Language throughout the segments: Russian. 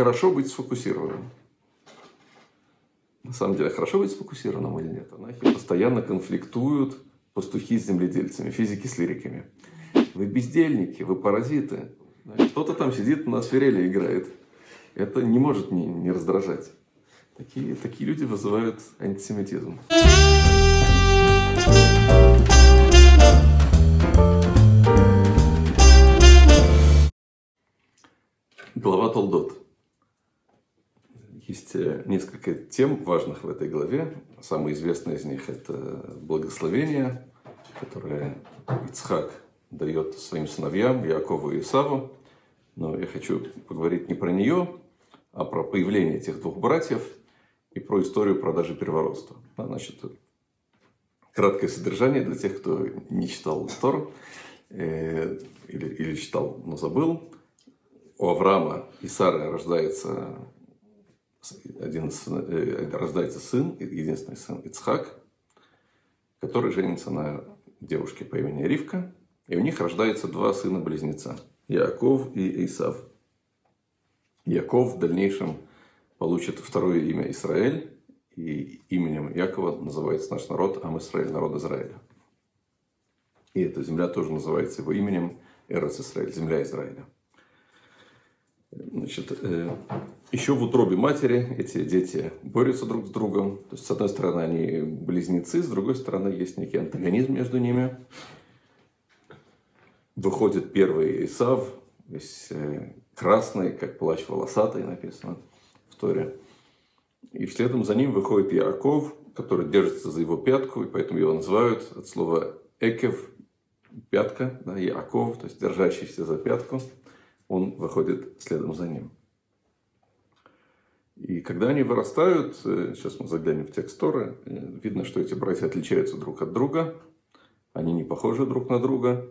хорошо быть сфокусированным. На самом деле, хорошо быть сфокусированным или нет? Анахи постоянно конфликтуют пастухи с земледельцами, физики с лириками. Вы бездельники, вы паразиты. Кто-то там сидит на свирели играет. Это не может не, не раздражать. Такие, такие люди вызывают антисемитизм. Глава Толдот. Есть э, несколько тем важных в этой главе. Самое известное из них – это благословение, которое Ицхак дает своим сыновьям, Якову и Исаву. Но я хочу поговорить не про нее, а про появление этих двух братьев и про историю продажи первородства. Значит, краткое содержание для тех, кто не читал Тор э, или, или читал, но забыл у Авраама и Сары рождается один сын, э, рождается сын, единственный сын Ицхак, который женится на девушке по имени Ривка, и у них рождается два сына-близнеца – Яков и Исав. Яков в дальнейшем получит второе имя Израиль, и именем Якова называется наш народ Ам Исраиль, народ Израиля. И эта земля тоже называется его именем Эрос Израиль, земля Израиля. Значит, э, еще в утробе матери эти дети борются друг с другом. То есть, с одной стороны, они близнецы, с другой стороны, есть некий антагонизм между ними. Выходит первый Исав, весь э, красный, как плащ волосатый, написано в Торе. И следом за ним выходит Яаков, который держится за его пятку, и поэтому его называют от слова «экев» – пятка, да, Яаков, то есть держащийся за пятку – он выходит следом за ним. И когда они вырастают, э, сейчас мы заглянем в текст Торы, э, видно, что эти братья отличаются друг от друга, они не похожи друг на друга.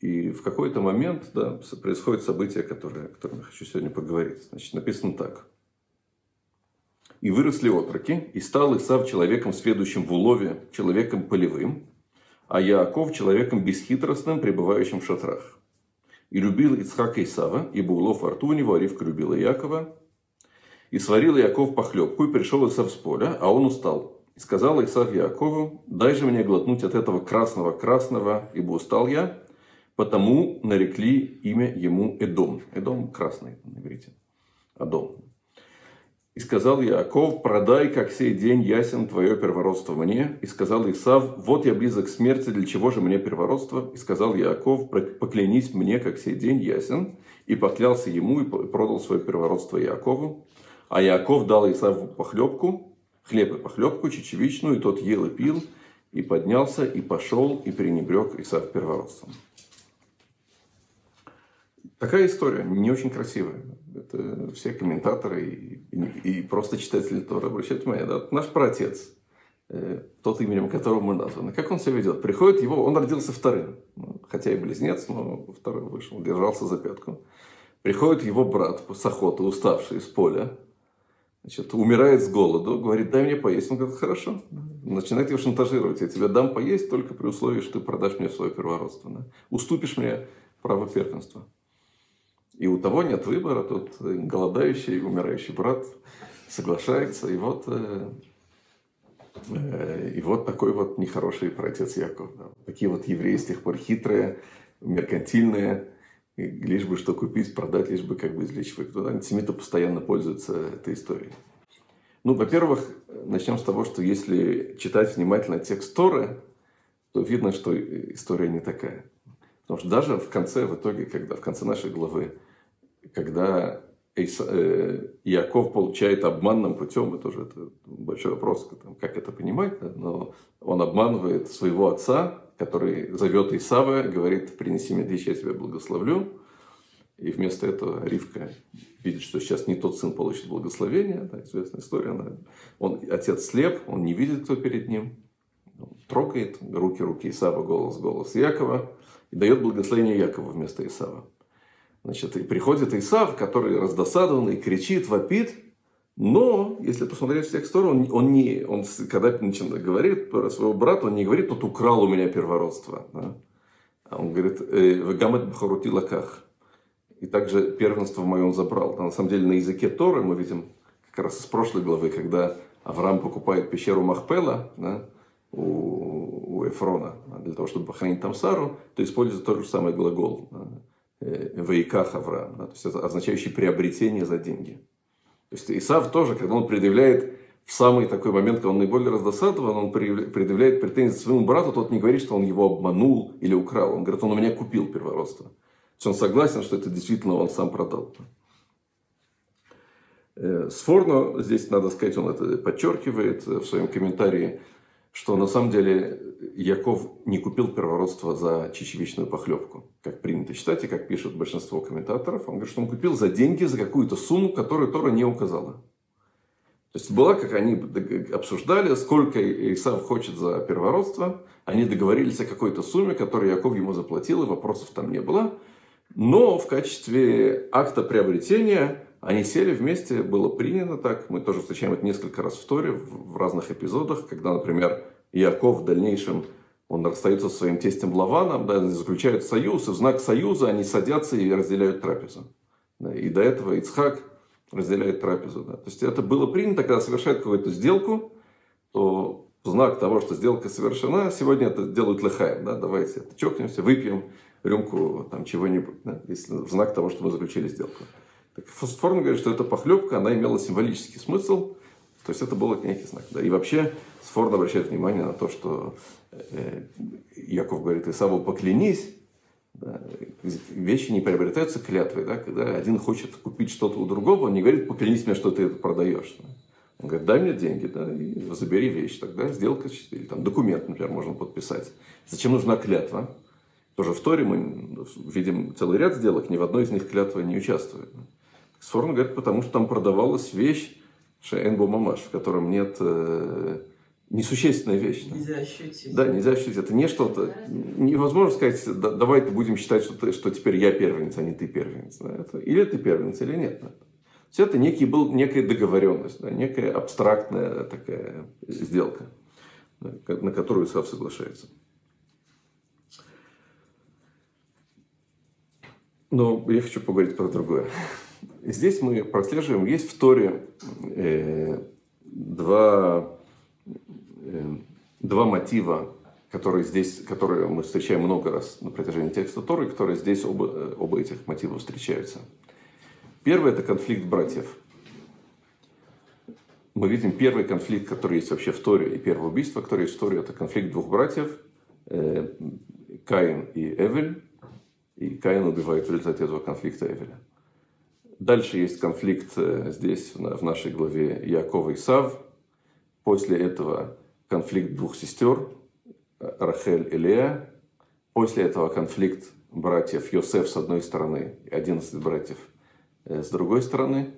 И в какой-то момент да, происходит событие, которое, о котором я хочу сегодня поговорить. Значит, написано так. «И выросли отроки, и стал Исав человеком, сведущим в улове, человеком полевым, а Яаков человеком бесхитростным, пребывающим в шатрах. И любил Ицхака Исава, ибо улов во рту у него, а Ривка любила Якова. И сварил Яков похлебку, и пришел Исав с поля, а он устал. И сказал Исав Якову, дай же мне глотнуть от этого красного-красного, ибо устал я. Потому нарекли имя ему Эдом. Эдом красный на иврите. Адом. И сказал Яаков, продай, как сей день ясен твое первородство мне. И сказал Исав, вот я близок к смерти, для чего же мне первородство? И сказал Яаков, поклянись мне, как сей день ясен. И поклялся ему и продал свое первородство Яакову. А Яаков дал Исаву похлебку, хлеб и похлебку, чечевичную, и тот ел и пил, и поднялся, и пошел, и пренебрег Исав первородством. Такая история, не очень красивая. Это все комментаторы и, и, и просто читатели Тора обращают внимание. Да? Наш праотец, э, тот именем которого мы названы, как он себя ведет? Приходит его, он родился вторым, ну, хотя и близнец, но второй вышел, держался за пятку. Приходит его брат с охоты, уставший с поля, значит, умирает с голоду, говорит, дай мне поесть. Он говорит, хорошо. Начинает его шантажировать. Я тебе дам поесть только при условии, что ты продашь мне свое первородство. Да? Уступишь мне право первенства. И у того нет выбора, тут голодающий, умирающий брат соглашается, и вот, э, э, и вот такой вот нехороший протец Яков. Да. Такие вот евреи с тех пор хитрые, меркантильные, лишь бы что купить, продать, лишь бы как бы извлечь выгоду. Антисемиты постоянно пользуются этой историей. Ну, во-первых, начнем с того, что если читать внимательно текст Торы, то видно, что история не такая. Потому что даже в конце, в итоге, когда в конце нашей главы когда э, Яков получает обманным путем, это уже это большой вопрос, как это понимать, но он обманывает своего отца, который зовет Исава, говорит, принеси мне вещи, я тебя благословлю. И вместо этого Ривка видит, что сейчас не тот сын получит благословение. Да, известная история. Она, он, отец слеп, он не видит, кто перед ним. Он трогает руки, руки Исава, голос, голос Якова. И дает благословение Якова вместо Исава. Значит, и приходит Исав, который раздосадованный, кричит, вопит. Но, если посмотреть с тех сторон, он, он не, он, когда начинает, говорит про своего брата, он не говорит, тот украл у меня первородство. Да? А он говорит, «Э, гамет бхарути лаках. и также первенство мое он забрал. На самом деле на языке Торы мы видим как раз из прошлой главы, когда Авраам покупает пещеру Махпела да, у, у Эфрона для того, чтобы похоронить там Сару, то используется тот же самый глагол да, «Ваиках Авраам», да, то есть это означающий приобретение за деньги. То есть Исав тоже, когда он предъявляет в самый такой момент, когда он наиболее раздосадован, он предъявляет претензии своему брату, тот не говорит, что он его обманул или украл. Он говорит, он у меня купил первородство. То есть он согласен, что это действительно он сам продал. Э, Сфорно, здесь надо сказать, он это подчеркивает в своем комментарии, что на самом деле Яков не купил первородство за чечевичную похлебку, как принято считать и как пишут большинство комментаторов. Он говорит, что он купил за деньги, за какую-то сумму, которую Тора не указала. То есть была, как они обсуждали, сколько Исав хочет за первородство. Они договорились о какой-то сумме, которую Яков ему заплатил, и вопросов там не было. Но в качестве акта приобретения они сели вместе, было принято так. Мы тоже встречаем это несколько раз в Торе, в разных эпизодах, когда, например, Яков в дальнейшем он расстается со своим тестем Лаваном, да, заключают союз, и в знак союза они садятся и разделяют трапезу. Да, и до этого Ицхак разделяет трапезу. Да. То есть это было принято, когда совершают какую-то сделку, то знак того, что сделка совершена, сегодня это делают лыхаем. Да, давайте чокнемся, выпьем рюмку там чего-нибудь, да, если, в знак того, что мы заключили сделку. Так Фосфорн говорит, что эта похлебка, она имела символический смысл, то есть это был некий знак. Да. И вообще Сфорн обращает внимание на то, что э, Яков говорит, Исаву поклянись, да, вещи не приобретаются клятвой. Да, когда один хочет купить что-то у другого, он не говорит, поклянись мне, что ты это продаешь. Да. Он говорит, дай мне деньги, да, и забери вещь. Тогда сделка, или там документ, например, можно подписать. Зачем нужна клятва? Тоже в Торе мы видим целый ряд сделок, ни в одной из них клятва не участвует. Сфорн говорит, потому что там продавалась вещь Шаэнбо Мамаш, в котором нет э, несущественная вещь. Нельзя ощутить. Да, нельзя ощутить. Это не что-то... Невозможно сказать, да, давай будем считать, что, ты, что теперь я первенец, а не ты первенец. Да? Это, или ты первенец, или нет. Да? Все это некий был, некая договоренность, да? некая абстрактная такая сделка, да? на которую Исав соглашается. Но я хочу поговорить про другое. Здесь мы прослеживаем, есть в Торе э, два, э, два мотива, которые здесь, которые мы встречаем много раз на протяжении текста Торы, которые здесь оба, оба этих мотива встречаются. Первый – это конфликт братьев. Мы видим первый конфликт, который есть вообще в Торе, и первое убийство, которое есть в Торе, это конфликт двух братьев, э, Каин и Эвель, и Каин убивает в результате этого конфликта Эвеля. Дальше есть конфликт э, здесь, в нашей главе Якова и Сав. После этого конфликт двух сестер, Рахель и Лея. После этого конфликт братьев Йосеф с одной стороны и 11 братьев э, с другой стороны.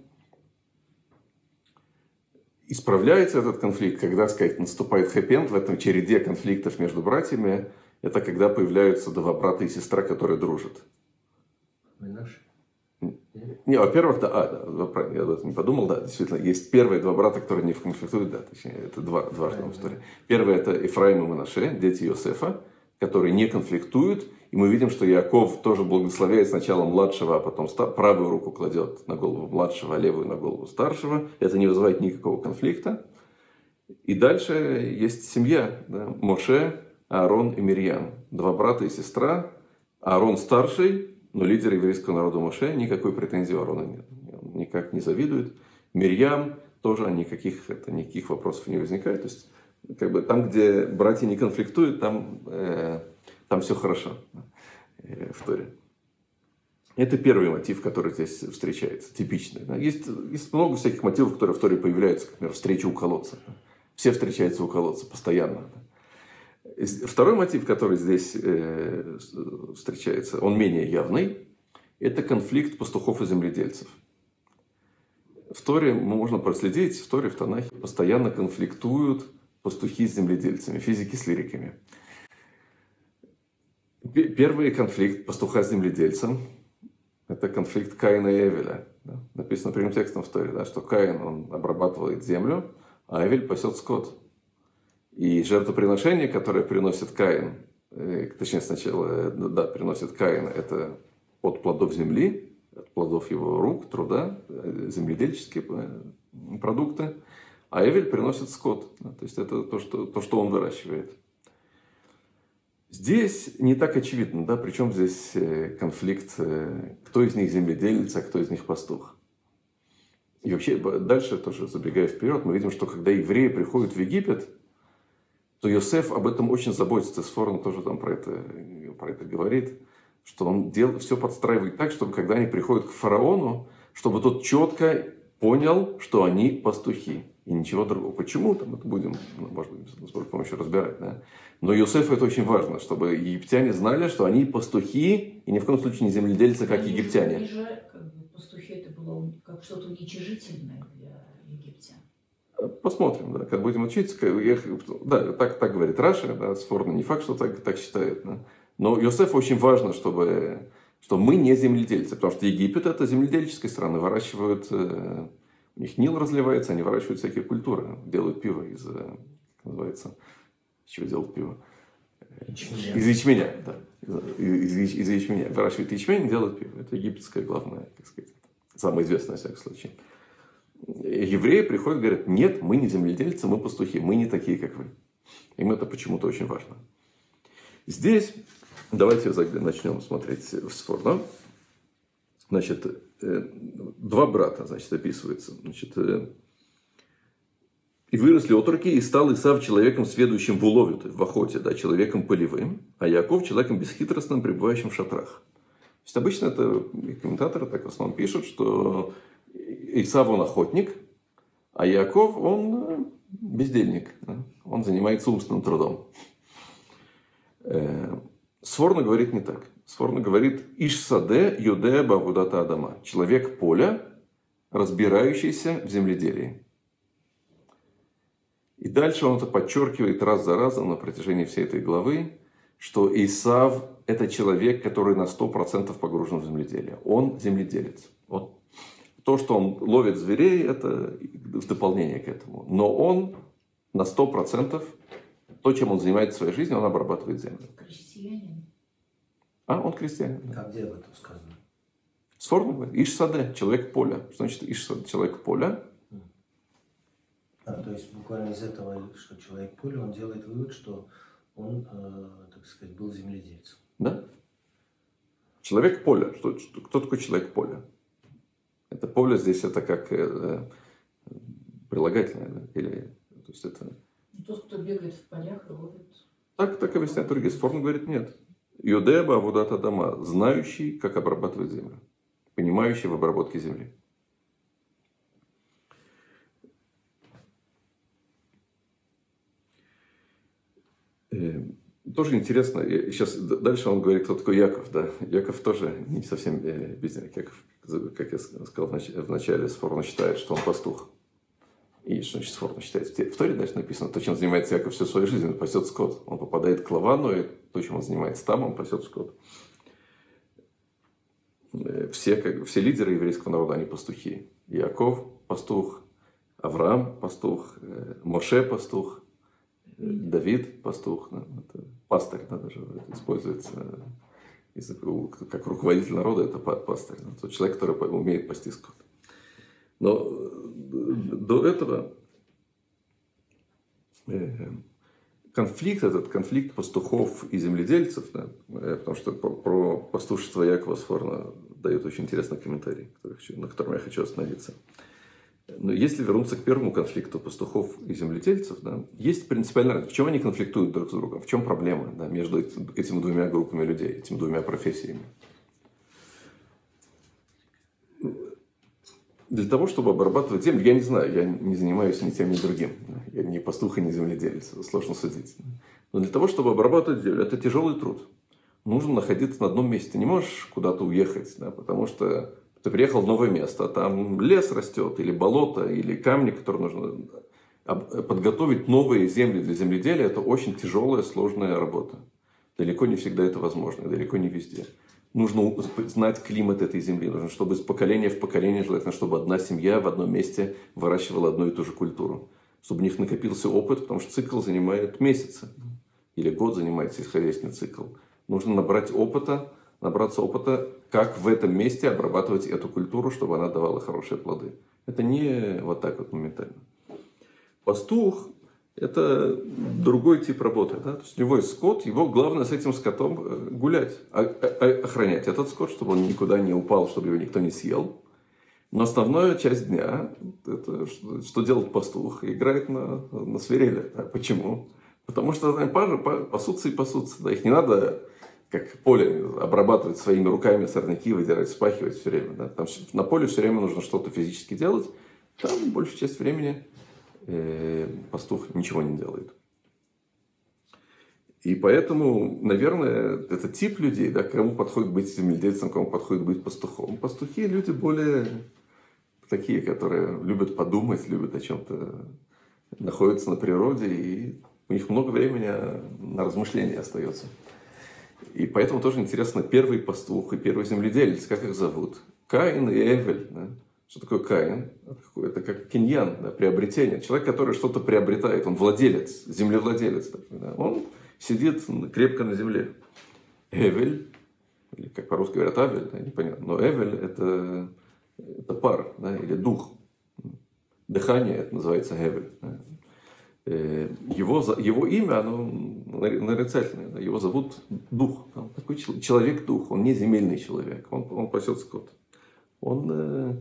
Исправляется этот конфликт, когда, сказать, наступает хэппи в этом череде конфликтов между братьями. Это когда появляются два брата и сестра, которые дружат. Минаш? Не, во-первых, да, а, да, я об этом не подумал, да, действительно, есть первые два брата, которые не конфликтуют, да, точнее, это два, дважды истории. Первый это Ефраим и Манаше, дети Иосифа, которые не конфликтуют, и мы видим, что Яков тоже благословляет сначала младшего, а потом правую руку кладет на голову младшего, а левую на голову старшего. Это не вызывает никакого конфликта. И дальше есть семья, да, Моше, Аарон и Мирьям, два брата и сестра. Аарон старший, но лидер еврейского народа Моше никакой претензии у Аарона нет. Он никак не завидует. Мирьям тоже никаких, это, никаких вопросов не возникает. То есть, как бы там, где братья не конфликтуют, там, э, там все хорошо э, в Торе. Это первый мотив, который здесь встречается, типичный. Есть, есть много всяких мотивов, которые в Торе появляются, например, встреча у колодца. Все встречаются у колодца постоянно. Второй мотив, который здесь э, встречается, он менее явный. Это конфликт пастухов и земледельцев. В Торе можно проследить, в Торе, в Танахе постоянно конфликтуют пастухи с земледельцами, физики с лириками. Первый конфликт пастуха с земледельцем – это конфликт Каина и Эвеля. Да? Написано прямым текстом в Торе, да, что Каин он обрабатывает землю, а Эвель пасет скот. И жертвоприношение, которое приносит Каин, э, точнее сначала, да, приносит Каин, это от плодов земли, от плодов его рук, труда, земледельческие продукты. А Эвель приносит скот. То есть это то, что, то, что он выращивает. Здесь не так очевидно, да, причем здесь э, конфликт, э, кто из них земледелец, а кто из них пастух. И вообще дальше, тоже забегая вперед, мы видим, что когда евреи приходят в Египет, то Йосеф об этом очень заботится. Сфорн тоже там про это, про это говорит, что он дел, все подстраивает так, чтобы когда они приходят к фараону, чтобы тот четко понял, что они пастухи и ничего другого. Почему? Там это будем, ну, может быть, с Божьей помощью разбирать. Да? Но Иосифу это очень важно, чтобы египтяне знали, что они пастухи, и ни в коем случае не земледельцы, как они египтяне. Они же, как бы, пастухи это было как что-то уничижительное для египтян. Посмотрим, да, как будем учиться. Я, да, так, так говорит Раша, да, Сфорно не факт, что так, так считает. Да. Но Иосифу очень важно, чтобы, что мы не земледельцы, потому что Египет это земледельческая страна, выращивают э, у них Нил разливается, они выращивают всякие культуры, делают пиво из, э, как называется, из чего делают пиво? Ячменя. Из ячменя, да. Из, из, из ячменя. Выращивают ячмень, делают пиво. Это египетская главная, так сказать, самая известная, в всяком случае. Евреи приходят и говорят, нет, мы не земледельцы, мы пастухи, мы не такие, как вы. Им это почему-то очень важно. Здесь, давайте начнем смотреть в спор, Значит, э, два брата, значит, описывается. Значит, э, и выросли отроки, и стал Исав человеком, сведущим в улове, в охоте, да, человеком полевым, а Яков человеком бесхитростным, пребывающим в шатрах. То есть обычно это комментаторы так в основном пишут, что Исав он охотник, а Яков он э, бездельник. Он занимается умственным трудом. Сворно говорит не так. Сфорно говорит «Ишсаде юдея бавудата адама» – человек поля, разбирающийся в земледелии. И дальше он это подчеркивает раз за разом на протяжении всей этой главы, что Исав – это человек, который на 100% погружен в земледелие. Он земледелец. То, что он ловит зверей, это в дополнение к этому. Но он на 100% то, чем он занимается в своей жизни, он обрабатывает землю. Крестьянин. А, он крестьянин. А где об этом сказано? С формулы. Ишсаде, человек поля. Что значит Ишсаде, человек поля? А, то есть буквально из этого, что человек поля, он делает вывод, что он, э, так сказать, был земледельцем. Да. Человек поля. Что, что, кто такой человек поля? Это поле здесь это как э, прилагательное, да? или то есть это. Тот, кто бегает в полях и ловит. Так, так объясняет другие. Сформа говорит нет. Юдеба Авудата Дама, знающий, как обрабатывать землю, понимающий в обработке земли. Тоже интересно, сейчас дальше он говорит, кто такой Яков, да. Яков тоже не совсем э, бездельник. Яков, как я сказал в начале, спорно считает, что он пастух. И что значит форма считается? В Торе дальше написано, то, чем занимается Яков всю свою жизнь, он пасет скот. Он попадает к Лавану, и то, чем он занимается там, он пасет скот. Э, все, как, все лидеры еврейского народа, они пастухи. Яков – пастух, Авраам – пастух, э, Моше – пастух, Давид – пастух. Да, это пастырь да, даже используется как руководитель народа, это пастырь. Да, тот человек, который умеет пасти скот. Но до этого э, конфликт, этот конфликт пастухов и земледельцев, да, э, потому что про пастушество Якова Сфорна дает очень интересный комментарий, на котором я хочу остановиться. Но если вернуться к первому конфликту пастухов и земледельцев, да, есть принципиально в чем они конфликтуют друг с другом, в чем проблема да, между этими двумя группами людей, этими двумя профессиями. для того, чтобы обрабатывать землю, я не знаю, я не занимаюсь ни тем, ни другим. Я не пастух и не земледелец, сложно судить. Но для того, чтобы обрабатывать землю, это тяжелый труд. Нужно находиться на одном месте. Ты не можешь куда-то уехать, да, потому что ты приехал в новое место, а там лес растет, или болото, или камни, которые нужно подготовить новые земли для земледелия. Это очень тяжелая, сложная работа. Далеко не всегда это возможно, далеко не везде нужно знать климат этой земли. Нужно, чтобы из поколения в поколение, желательно, чтобы одна семья в одном месте выращивала одну и ту же культуру. Чтобы у них накопился опыт, потому что цикл занимает месяцы. Или год занимает сельскохозяйственный цикл. Нужно набрать опыта набраться опыта, как в этом месте обрабатывать эту культуру, чтобы она давала хорошие плоды. Это не вот так вот моментально. Пастух – это другой тип работы. Да? То есть есть скот, его главное с этим скотом э, гулять, а, а, охранять этот скот, чтобы он никуда не упал, чтобы его никто не съел. Но основная часть дня, это что, что делает пастух, играет на, на свирели. А почему? Потому что там пары пасутся и пасутся. Да, их не надо как поле обрабатывать своими руками, сорняки выдирать, спахивать все время. Да? Там на поле все время нужно что-то физически делать. Там большую часть времени э, пастух ничего не делает. И поэтому, наверное, это тип людей, да, кому подходит быть земледельцем, кому подходит быть пастухом. Пастухи люди более такие, которые любят подумать, любят о чем-то, находятся на природе, и у них много времени на размышления остается. И поэтому тоже интересно, первый пастух и первый земледелец, как их зовут? Каин и Эвель. Да? Что такое Каин? Это как киньян, да, приобретение. Человек, который что-то приобретает, он владелец, землевладелец. Такой, да? Он сидит крепко на земле. Эвель, или как по-русски говорят, Авель, да, непонятно. Но Эвель это, это пар, да, или дух. Дыхание, это называется Эвель. Да. Э, его, его имя, оно нарицательное. Его зовут Дух. Он такой человек-дух. Он не земельный человек. Он, он пасет скот. Он э,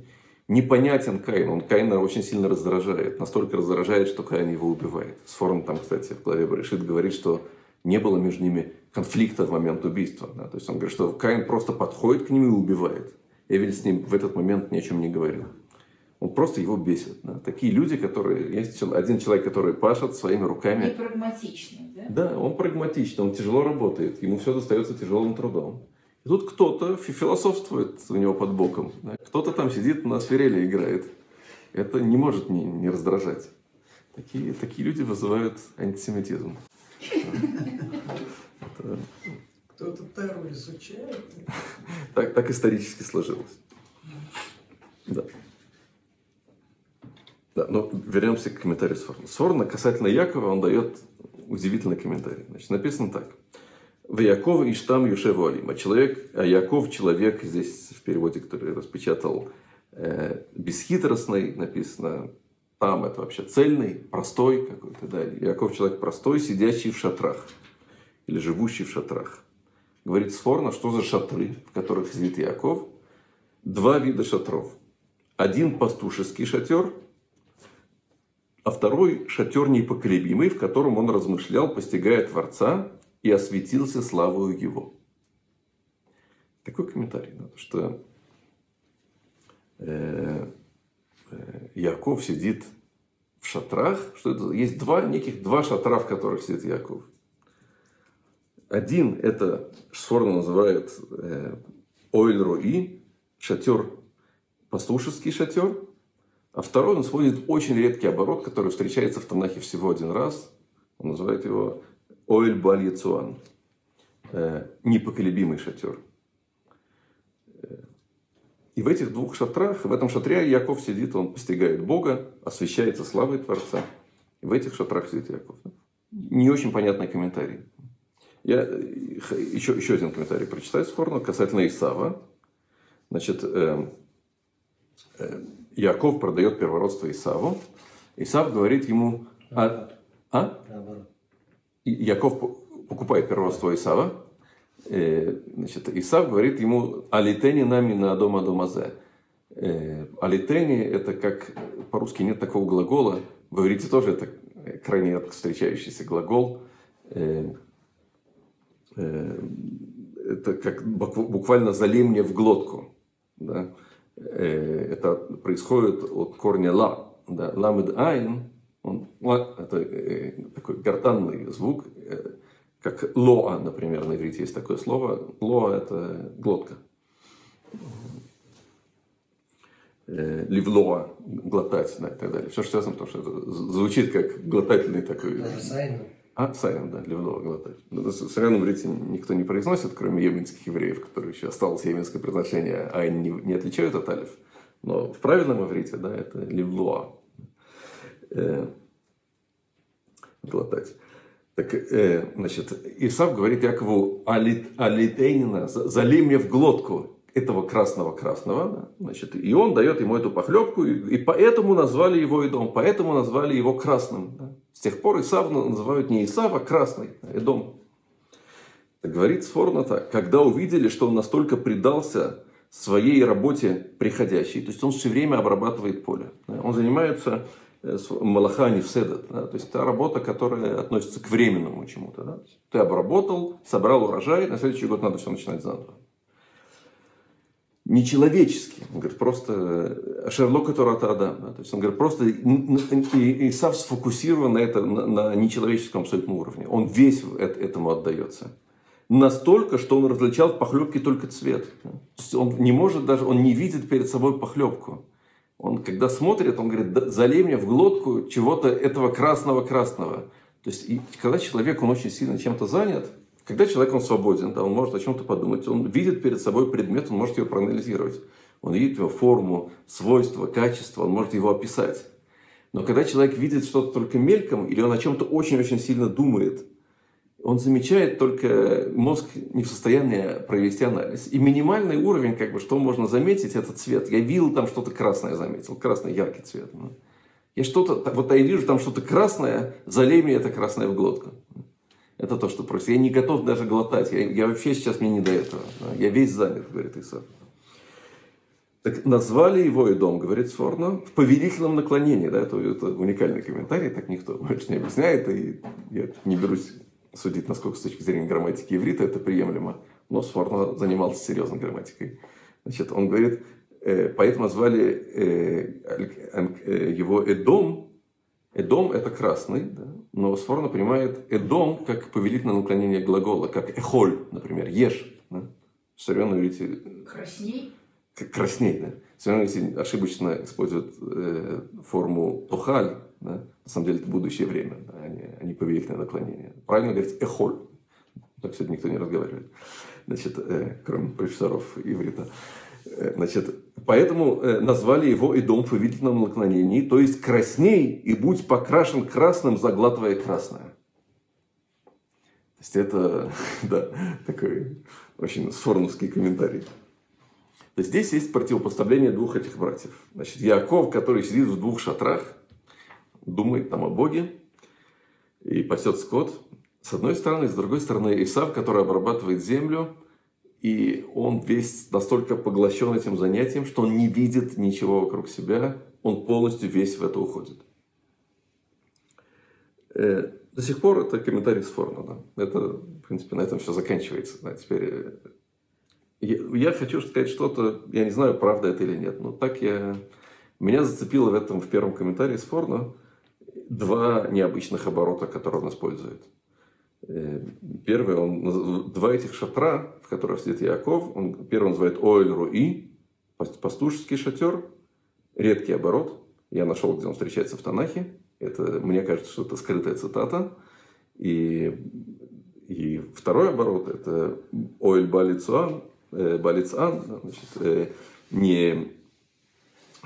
непонятен Каин. Он Каина очень сильно раздражает. Настолько раздражает, что Каин его убивает. Сфорн там, кстати, в главе Баришит говорит, что не было между ними конфликта в момент убийства. Да? То есть он говорит, что Каин просто подходит к нему и убивает. Эвель с ним в этот момент ни о чем не говорил. Он просто его бесит. Да? Такие люди, которые... Есть один человек, который пашет своими руками. И прагматичный, да? Да, он прагматичный, он тяжело работает, ему все достается тяжелым трудом. И тут кто-то философствует у него под боком. Да? Кто-то там сидит на свирели играет. Это не может не, не раздражать. Такие, такие люди вызывают антисемитизм. Кто-то террор изучает. Так, так исторически сложилось. Да. Да, но вернемся к комментарию Сворна. Сворна касательно Якова, он дает удивительный комментарий. Значит, написано так. В Якова и штам Юшеву Алим. А, человек, а Яков человек, здесь в переводе, который распечатал, э, бесхитростный, написано, там это вообще цельный, простой какой-то. Да. Яков человек простой, сидящий в шатрах. Или живущий в шатрах. Говорит Сфорна, что за шатры, в которых сидит Яков? Два вида шатров. Один пастушеский шатер – а второй – шатер непоколебимый, в котором он размышлял, постигая Творца, и осветился славою его. Такой комментарий, да, что э, э, Яков сидит в шатрах, что это есть два неких два шатра, в которых сидит Яков. Один это Шфорна называет э, Ойль Руи, шатер, пастушеский шатер, а второй, он сводит очень редкий оборот, который встречается в Танахе всего один раз. Он называет его Оэль Баль Яцуан. Э, непоколебимый шатер. Э, и в этих двух шатрах, в этом шатре Яков сидит, он постигает Бога, освещается славой Творца. И в этих шатрах сидит Яков. Не очень понятный комментарий. Я еще, еще один комментарий прочитаю с Хорна касательно Исава. Значит, э, э, Яков продает первородство Исаву. Исав говорит ему... А, а? Яков покупает первородство Исава. Э, значит, Исав говорит ему «Алитени нами на дома домазе». Э, Алитени – это как... По-русски нет такого глагола. В иврите тоже это крайне редко встречающийся глагол. Э, это как буквально «залей мне в глотку». Да? Э, это происходит от корня ла. Да, ламед айн, он, это э, такой гортанный звук, э, как лоа, например, на иврите есть такое слово. Лоа – это глотка. Ливлоа – глотать да, и так далее. Все, что связано, потому что это звучит как глотательный такой. А, сайрен, да, ливного глотать. Сайрен в иврите никто не произносит, кроме йеменских евреев, которые еще осталось йеменское произношение, а они не, не отличают от алиф. Но в правильном иврите, да, это ливлуа. Э, глотать. Так, э, значит, Исав говорит Якову Алит, Алитейнина, залей мне в глотку этого красного-красного. Значит, и он дает ему эту похлебку, и, и поэтому назвали его Идом, поэтому назвали его красным. Да. С тех пор Исав называют не Исав, а красный, а. Так говорит Сфорна когда увидели, что он настолько предался своей работе приходящей, то есть он все время обрабатывает поле. Он занимается Э, малаха не вседат. Да? То есть, та работа, которая относится к временному чему-то. Да? Ты обработал, собрал урожай, на следующий год надо все начинать заново. Нечеловечески. Он говорит, просто э, Шерлок это Адам. Да? То есть, он говорит, просто и, и сам сфокусирован на, это, на, на нечеловеческом абсолютном уровне. Он весь этому отдается. Настолько, что он различал в похлебке только цвет. Он не может даже, он не видит перед собой похлебку. Он, когда смотрит, он говорит, залей мне в глотку чего-то этого красного-красного. То есть, и когда человек, он очень сильно чем-то занят, когда человек, он свободен, да, он может о чем-то подумать, он видит перед собой предмет, он может его проанализировать. Он видит его форму, свойства, качество, он может его описать. Но когда человек видит что-то только мельком, или он о чем-то очень-очень сильно думает, он замечает только мозг не в состоянии провести анализ. И минимальный уровень, как бы, что можно заметить, это цвет. Я видел там что-то красное, заметил. Красный яркий цвет. Я что-то, вот я вижу там что-то красное, залей мне это красное в глотку. Это то, что просит. Я не готов даже глотать. Я, я вообще сейчас мне не до этого. Я весь занят, говорит Исаак. Так назвали его и дом, говорит Сфорно, в повелительном наклонении. Да, это, это уникальный комментарий, так никто больше не объясняет, и я не берусь судить, насколько с точки зрения грамматики иврита это приемлемо. Но Сфорно занимался серьезной грамматикой. Значит, он говорит, э, поэтому назвали э, э, его Эдом. Эдом – это красный, да? но Сфорно понимает Эдом как повелительное наклонение глагола, как эхоль, например, ешь. Да? В современном иврите... Красней? Красней, да. В современном иврите ошибочно используют э, форму тухаль, да? На самом деле это будущее время, да? а, не, а не повелительное наклонение. Правильно говорить эхоль. Так сегодня никто не разговаривает. Значит, э, кроме профессоров иврита. Э, значит, поэтому э, назвали его и дом в повелительном наклонении, то есть красней и будь покрашен красным, заглатывая красное. То есть это, да, такой очень сформовский комментарий. То есть здесь есть противопоставление двух этих братьев. Значит, Яков, который сидит в двух шатрах, думает там о Боге и пасет скот. С одной стороны, с другой стороны, Исав, который обрабатывает землю, и он весь настолько поглощен этим занятием, что он не видит ничего вокруг себя, он полностью весь в это уходит. Э, до сих пор это комментарий с Форна. Да? Это, в принципе, на этом все заканчивается. Да? Теперь э, я, хочу сказать что-то, я не знаю, правда это или нет, но так я... Меня зацепило в этом в первом комментарии с Форна два необычных оборота, которые он использует. Э, первый, он, два этих шатра, в которых сидит Яков, он, первый он называет Оэль Руи, пастушеский шатер, редкий оборот. Я нашел, где он встречается в Танахе. Это, мне кажется, что это скрытая цитата. И, и второй оборот – это Оэль Балицуан, э, Балицан, значит, э, не,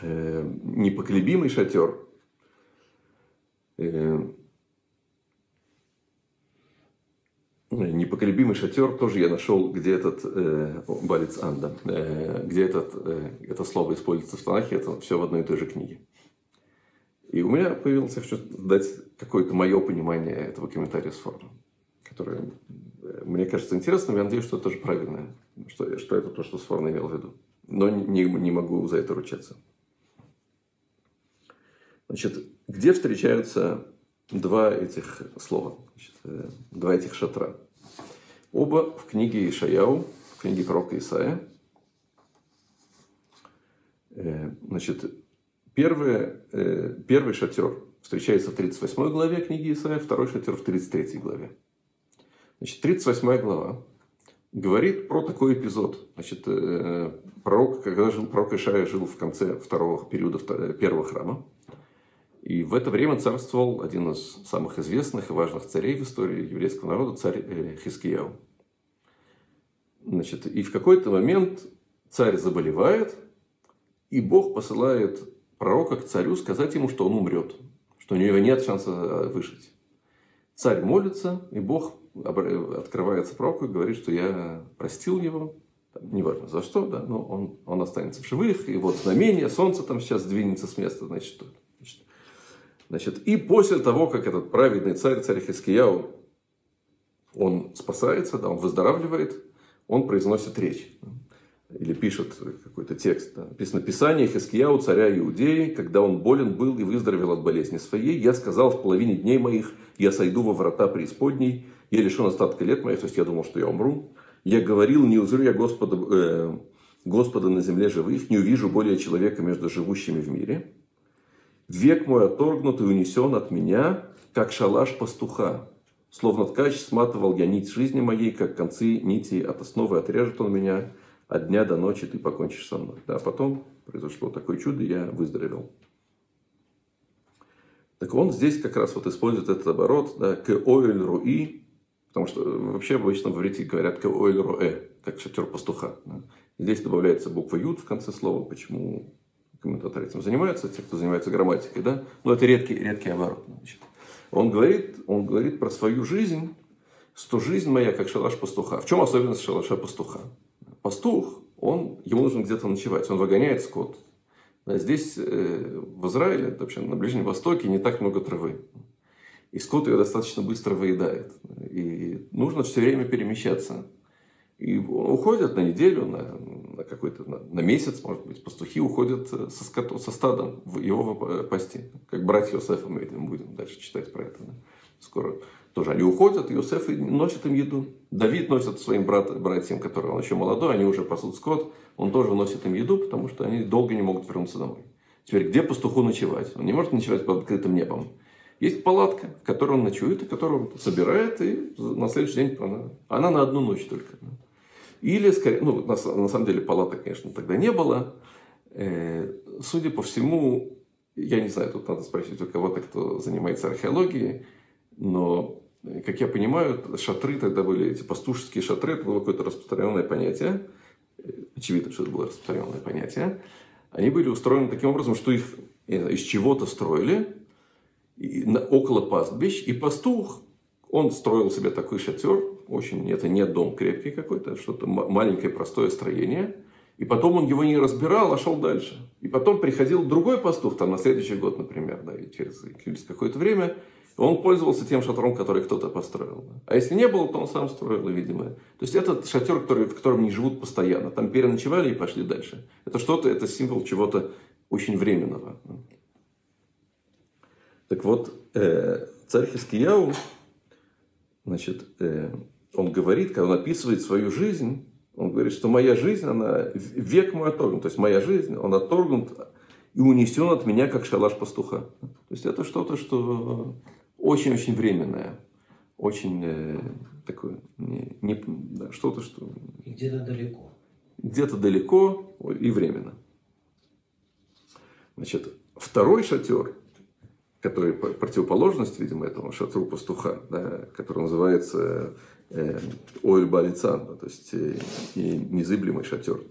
э, непоколебимый шатер, э, непоколебимый шатер тоже я нашел, где этот э, Балец Анда, э, где этот, э, это слово используется в Танахе, это все в одной и той же книге. И у меня появилось, я хочу дать какое-то мое понимание этого комментария с формы, которое э, мне кажется интересным, я надеюсь, что это тоже правильное, что, что это то, что Сфорно имел в виду. Но не, не могу за это ручаться. Значит, где встречаются два этих слова, значит, э, два этих шатра? Оба в книге Ишаяу, в книге пророка Исаия. Э, значит, первый, э, первый шатер встречается в 38 главе книги Исаия, второй шатер в 33 главе. Значит, 38 глава говорит про такой эпизод. Значит, пророк, когда жил, пророк Ишая жил в конце второго периода первого храма, и в это время царствовал один из самых известных и важных царей в истории еврейского народа, царь э, Хискияу. Значит, и в какой-то момент царь заболевает, и Бог посылает пророка к царю сказать ему, что он умрет, что у него нет шанса выжить. Царь молится, и Бог открывается пророку и говорит, что я простил его, неважно за что, да, но он, он останется в живых, и вот знамение, солнце там сейчас двинется с места, значит, что значит, и после того, как этот праведный царь, царь Хискияу, он спасается, да, он выздоравливает, он произносит речь. Или пишет какой-то текст. Да. Написано «Писание Хискияу, царя Иудеи, когда он болен был и выздоровел от болезни своей, я сказал в половине дней моих, я сойду во врата преисподней, я лишен остатка лет моих, то есть я думал, что я умру. Я говорил, не узрю я Господа, э, Господа на земле живых, не увижу более человека между живущими в мире. Век мой отторгнут и унесен от меня, как шалаш пастуха. Словно ткач сматывал я нить жизни моей, как концы нити от основы отрежет он меня. От дня до ночи ты покончишь со мной. Да, потом произошло такое чудо, я выздоровел. Так он здесь как раз вот использует этот оборот, да, к оэль руи, потому что вообще обычно в иврите говорят к оэль руэ, как шатер пастуха. Да. Здесь добавляется буква ют в конце слова, почему комментаторы этим занимаются, те, кто занимается грамматикой, да, но это редкий, редкий оборот. Значит. Он говорит, он говорит про свою жизнь, что жизнь моя как шалаш пастуха. В чем особенность шалаша пастуха? Пастух, он, ему нужно где-то ночевать, он выгоняет скот. Да, здесь, э, в Израиле, вообще на Ближнем Востоке, не так много травы. И скот ее достаточно быстро выедает. И нужно все время перемещаться. И уходят на неделю, на, на какой-то на, на месяц, может быть, пастухи уходят э, со, скотом, со стадом в его пасти. Как братья Иосифа мы будем дальше читать про это. Да? Скоро тоже они уходят, Иосиф носит им еду. Давид носит своим брат, братьям, которые он еще молодой, они уже пасут скот, он тоже носит им еду, потому что они долго не могут вернуться домой. Теперь, где пастуху ночевать? Он не может ночевать под открытым небом. Есть палатка, в которой он ночует, и которую он собирает, и на следующий день она, она на одну ночь только. Или, скорее, ну, на, на самом деле, палаток, конечно, тогда не было. Э, судя по всему, я не знаю, тут надо спросить у кого-то, кто занимается археологией, но, как я понимаю, шатры тогда были, эти пастушеские шатры, это было какое-то распространенное понятие. Очевидно, что это было распространенное понятие. Они были устроены таким образом, что их из чего-то строили, около пастбищ, и пастух, он строил себе такой шатер, очень, это не дом крепкий какой-то, что-то маленькое простое строение. И потом он его не разбирал, а шел дальше. И потом приходил другой пастух, там на следующий год, например, да, или через, через какое-то время, он пользовался тем шатром, который кто-то построил. А если не было, то он сам строил, видимо. То есть это шатер, который, в котором не живут постоянно. Там переночевали и пошли дальше. Это что-то, это символ чего-то очень временного. Так вот, э, царь Хискияу, значит, э, он говорит, когда он описывает свою жизнь, он говорит, что моя жизнь, она век мой отторгнут. То есть моя жизнь, он отторгнут и унесен от меня, как шалаш пастуха. То есть это что-то, что очень-очень временное. Очень э, такое, не, не, да, что-то, что... Где-то далеко. Где-то далеко и временно. Значит, второй шатер, который противоположность, видимо, этому шатру пастуха, да, который называется э, Оэль Балицан, то есть э, незыблемый шатер.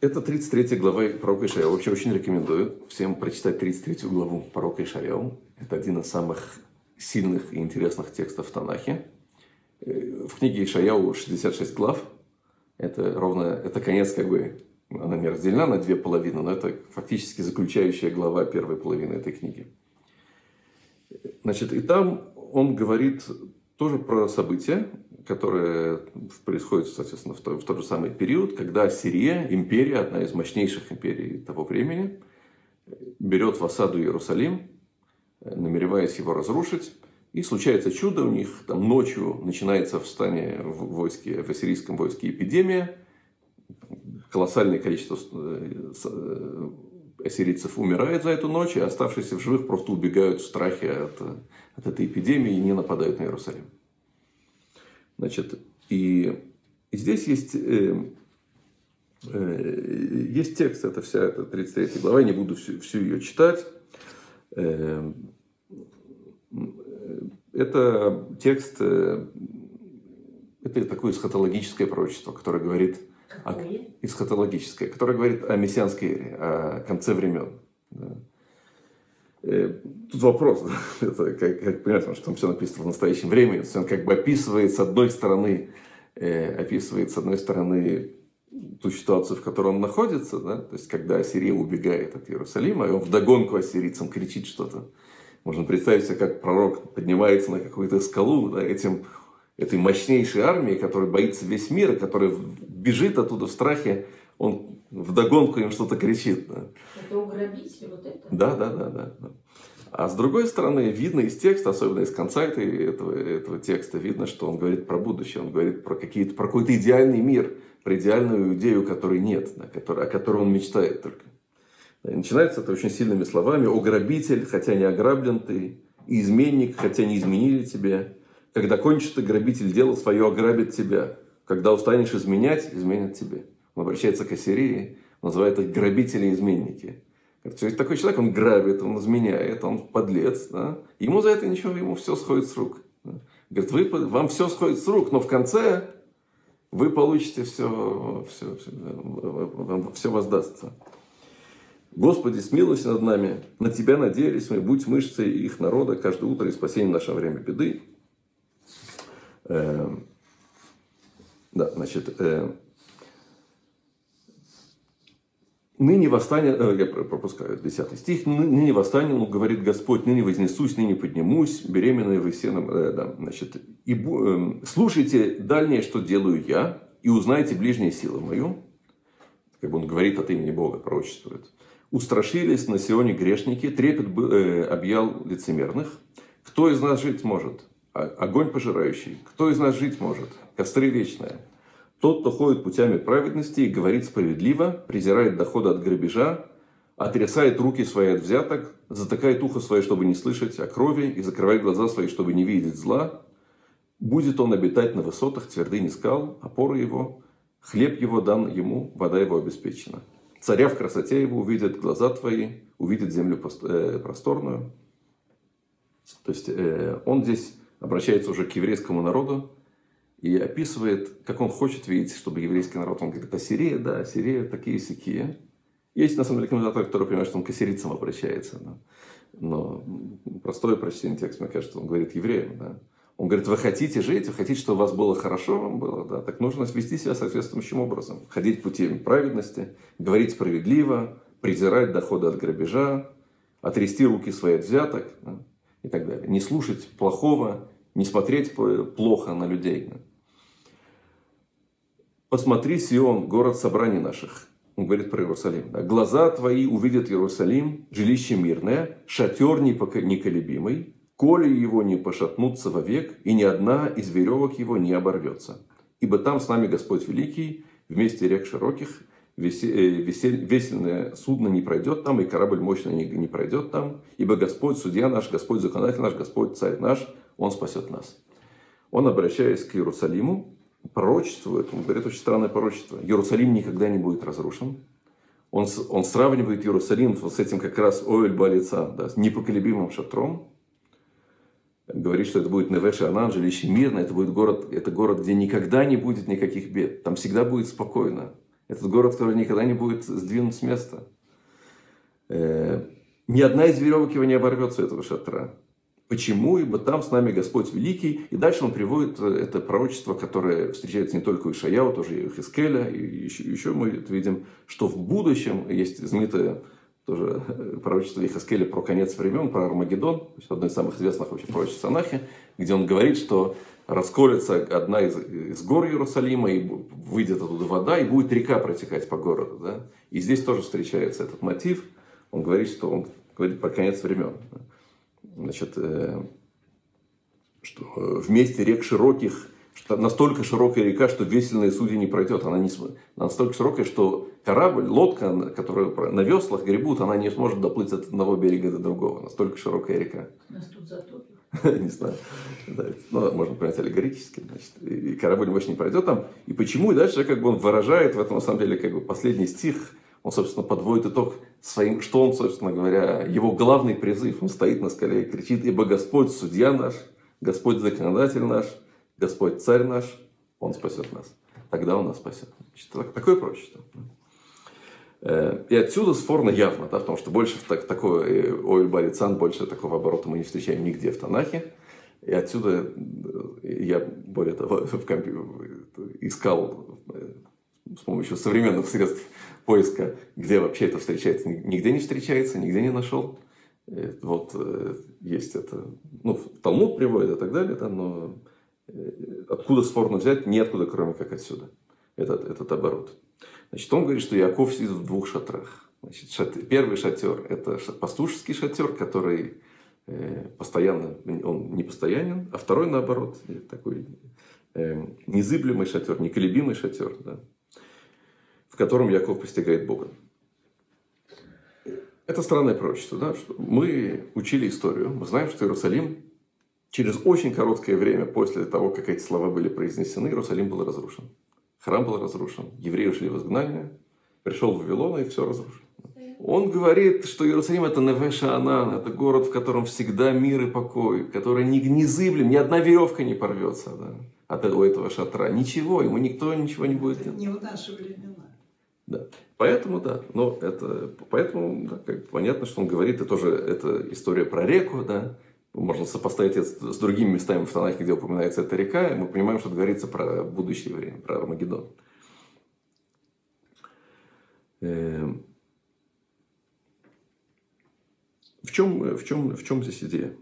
Это 33 глава пророка Ишаяу. Вообще очень рекомендую всем прочитать 33 главу пророка Ишаяу. Это один из самых сильных и интересных текстов в Танахе. Э, в книге Ишаяу 66 глав. Это ровно, это конец как бы, она не разделена на две половины, но это фактически заключающая глава первой половины этой книги. Значит, и там он говорит тоже про события, которые происходят, соответственно, в тот, в тот же самый период, когда Сирия, империя, одна из мощнейших империй того времени, берет в осаду Иерусалим, намереваясь его разрушить. И случается чудо, у них там ночью начинается в стане в войске, в ассирийском войске эпидемия, колоссальное количество ассирийцев умирает за эту ночь, и оставшиеся в живых просто убегают в страхе от, от этой эпидемии и не нападают на Иерусалим. Значит, и, и здесь есть, э, э, есть текст, это вся эта 33 глава, я не буду всю, всю ее читать. Э, это текст, э, это такое эсхатологическое пророчество, которое говорит о, эсхатологическое, которое говорит о мессианской эре, о конце времен. Да. Э, тут вопрос, это как, как понятно, что там все написано в настоящем времени, он как бы описывает с одной стороны, э, описывает с одной стороны ту ситуацию, в которой он находится, да? то есть когда Ассирия убегает от Иерусалима, и он вдогонку ассирийцам кричит что-то. Можно представить себе, как пророк поднимается на какую-то скалу да, этим, этой мощнейшей армией, которая боится весь мир, и которая бежит оттуда в страхе, он вдогонку им что-то кричит. Да. Это уграбитель, вот это? Да, да, да, да. А с другой стороны, видно из текста, особенно из конца этого, этого текста, видно, что он говорит про будущее, он говорит про, какие-то, про какой-то идеальный мир, про идеальную идею, которой нет, да, который, о которой он мечтает только. И начинается это очень сильными словами. «О грабитель, хотя не ограблен ты, и изменник, хотя не изменили тебе. Когда кончишь ты, грабитель дело свое ограбит тебя. Когда устанешь изменять, изменят тебе». Он обращается к Ассирии, называет их грабители и изменники. Говорит, такой человек, он грабит, он изменяет, он подлец. Да? Ему за это ничего, ему все сходит с рук. Говорит, вы, вам все сходит с рук, но в конце вы получите все, все, все, вам все воздастся. Господи, смилуйся над нами, на Тебя надеялись мы, будь мышцей их народа каждое утро и спасение в наше время беды. Э, да, значит, э, Ныне восстанет, э, я пропускаю 10 стих, ныне восстанет, говорит Господь, ныне вознесусь, ныне поднимусь, беременная вы сеном, э, да, значит, и, э, слушайте дальнее, что делаю я, и узнайте ближние силы мою, как бы он говорит от имени Бога, пророчествует. Устрашились на Сионе грешники, трепет э, объял лицемерных. Кто из нас жить может? Огонь пожирающий. Кто из нас жить может? Костры вечные. Тот, кто ходит путями праведности и говорит справедливо, презирает доходы от грабежа, отрясает руки свои от взяток, затыкает ухо свое, чтобы не слышать о крови, и закрывает глаза свои, чтобы не видеть зла, будет он обитать на высотах твердыни скал, опоры его, хлеб его дан ему, вода его обеспечена. Царя в красоте его увидят глаза твои, увидят землю э, просторную. То есть э, он здесь обращается уже к еврейскому народу и описывает, как он хочет видеть, чтобы еврейский народ, он говорит, Ассирия, да, Ассирия, такие сякие. Есть, на самом деле, комментаторы, которые понимают, что он к ассирийцам обращается. Да? Но простое прочтение текста, мне кажется, он говорит евреям. Да? Он говорит, вы хотите жить, вы хотите, чтобы у вас было хорошо, вам было, да, так нужно вести себя соответствующим образом. Ходить путем праведности, говорить справедливо, презирать доходы от грабежа, отрести руки свои от взяток да, и так далее. Не слушать плохого, не смотреть плохо на людей. Посмотри, Сион, город собраний наших. Он говорит про Иерусалим. Да. Глаза твои увидят Иерусалим, жилище мирное, шатер неколебимый, коли его не пошатнутся вовек, и ни одна из веревок его не оборвется. Ибо там с нами Господь Великий, вместе рек широких, весельное судно не пройдет там, и корабль мощный не, пройдет там, ибо Господь судья наш, Господь законодатель наш, Господь царь наш, Он спасет нас. Он, обращаясь к Иерусалиму, пророчествует, он говорит очень странное пророчество. Иерусалим никогда не будет разрушен. Он, он сравнивает Иерусалим с этим как раз Оэль Балица, да, с непоколебимым шатром, говорит, что это будет Невеш Анан, жилище мирное, это будет город, это город, где никогда не будет никаких бед. Там всегда будет спокойно. Этот город, который никогда не будет сдвинут с места. Э, ни одна из веревок его не оборвется, этого шатра. Почему? Ибо там с нами Господь Великий. И дальше он приводит это пророчество, которое встречается не только у Ишаяу, тоже и у Хискеля. И еще, еще мы видим, что в будущем есть знаменитое тоже э, пророчество Ихаскеля про конец времен, про Армагеддон, одно из самых известных вообще пророчеств Анахи, где он говорит, что расколется одна из, из гор Иерусалима, и выйдет оттуда вода, и будет река протекать по городу. Да? И здесь тоже встречается этот мотив. Он говорит, что он говорит про конец времен. Значит, э, что вместе рек широких что настолько широкая река, что весельные судьи не пройдет. Она не, настолько широкая, что корабль, лодка, которая на веслах гребут, она не сможет доплыть от одного берега до другого. Настолько широкая река. Нас тут затопит. Не знаю. Да, ну, можно понять аллегорически. Значит, и корабль больше не пройдет там. И почему? И дальше как бы он выражает в этом, на самом деле, как бы последний стих, он, собственно, подводит итог своим, что он, собственно говоря, его главный призыв. Он стоит на скале и кричит, ибо Господь судья наш, Господь законодатель наш, Господь царь наш, Он спасет нас. Тогда Он нас спасет. Значит, такое пророчество. Э, и отсюда сфорно явно, да, потому что больше так, такое э, Оэль Барицан, больше такого оборота мы не встречаем нигде в Танахе. И отсюда э, я, более того, в компе... искал с помощью современных средств поиска, где вообще это встречается. Нигде не встречается, нигде не нашел. Вот есть это, ну, Талмуд приводит и так далее, да, но откуда сфорно взять, неоткуда, кроме как отсюда, этот, этот оборот. Значит, он говорит, что Яков сидит в двух шатрах. Значит, шат... Первый шатер – это пастушеский шатер, который э, постоянно, он не постоянен, а второй, наоборот, такой э, незыблемый шатер, неколебимый шатер, да, в котором Яков постигает Бога. Это странное пророчество. Да? Мы учили историю. Мы знаем, что Иерусалим через очень короткое время после того, как эти слова были произнесены, Иерусалим был разрушен. Храм был разрушен. Евреи ушли в изгнание. Пришел в Вавилон и все разрушил. Он говорит, что Иерусалим это Невеша Анан, это город, в котором всегда мир и покой, который не незыблем, ни одна веревка не порвется да, от у этого шатра. Ничего, ему никто ничего не будет делать. Не в наши времена. Да. Поэтому, да, но это, поэтому, да, как, понятно, что он говорит, и тоже это история про реку, да, можно сопоставить это с другими местами в Танахе, где упоминается эта река, и мы понимаем, что это говорится про будущее время, про Армагеддон. Эм. В чем, в, чем, в чем здесь идея?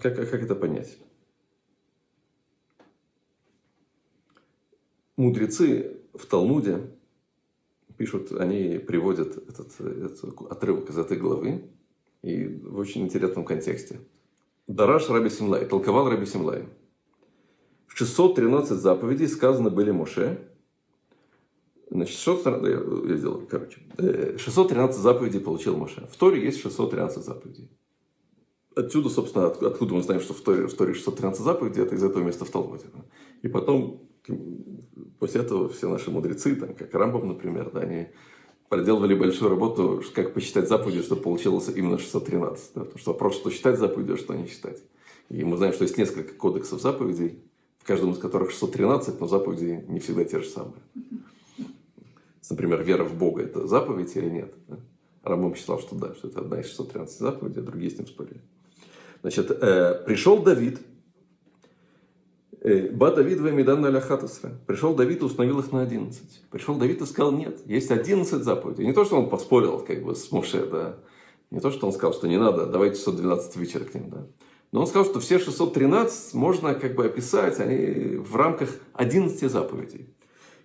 Как, как это понять? Мудрецы в Талмуде пишут, они приводят этот, этот отрывок из этой главы и в очень интересном контексте. Дараш Раби Симлай, толковал Раби Симлай. 613 заповедей сказаны были Моше. Значит, 613, я, я сделал, короче. 613 э, заповедей получил Моше. В Торе есть 613 заповедей. Отсюда, собственно, откуда мы знаем, что в Торе, в Торе 613 заповедей, это из этого места в Талмуде. И потом После этого все наши мудрецы, там, как Рамбов, например, да, они проделывали большую работу, как посчитать заповеди, чтобы получилось именно 613. Да? Потому что вопрос, что считать заповедью, а что не считать. И мы знаем, что есть несколько кодексов заповедей, в каждом из которых 613, но заповеди не всегда те же самые. Например, вера в Бога – это заповедь или нет? Да? Рамбом считал, что да, что это одна из 613 заповедей, а другие с ним спорили. Значит, э, пришел Давид, Ба Давид Вамидан Аляхатасра. Пришел Давид и установил их на 11. Пришел Давид и сказал, нет, есть 11 заповедей. Не то, что он поспорил как бы с Моше, да. Не то, что он сказал, что не надо, давайте 612 вычеркнем, да. Но он сказал, что все 613 можно как бы описать они в рамках 11 заповедей.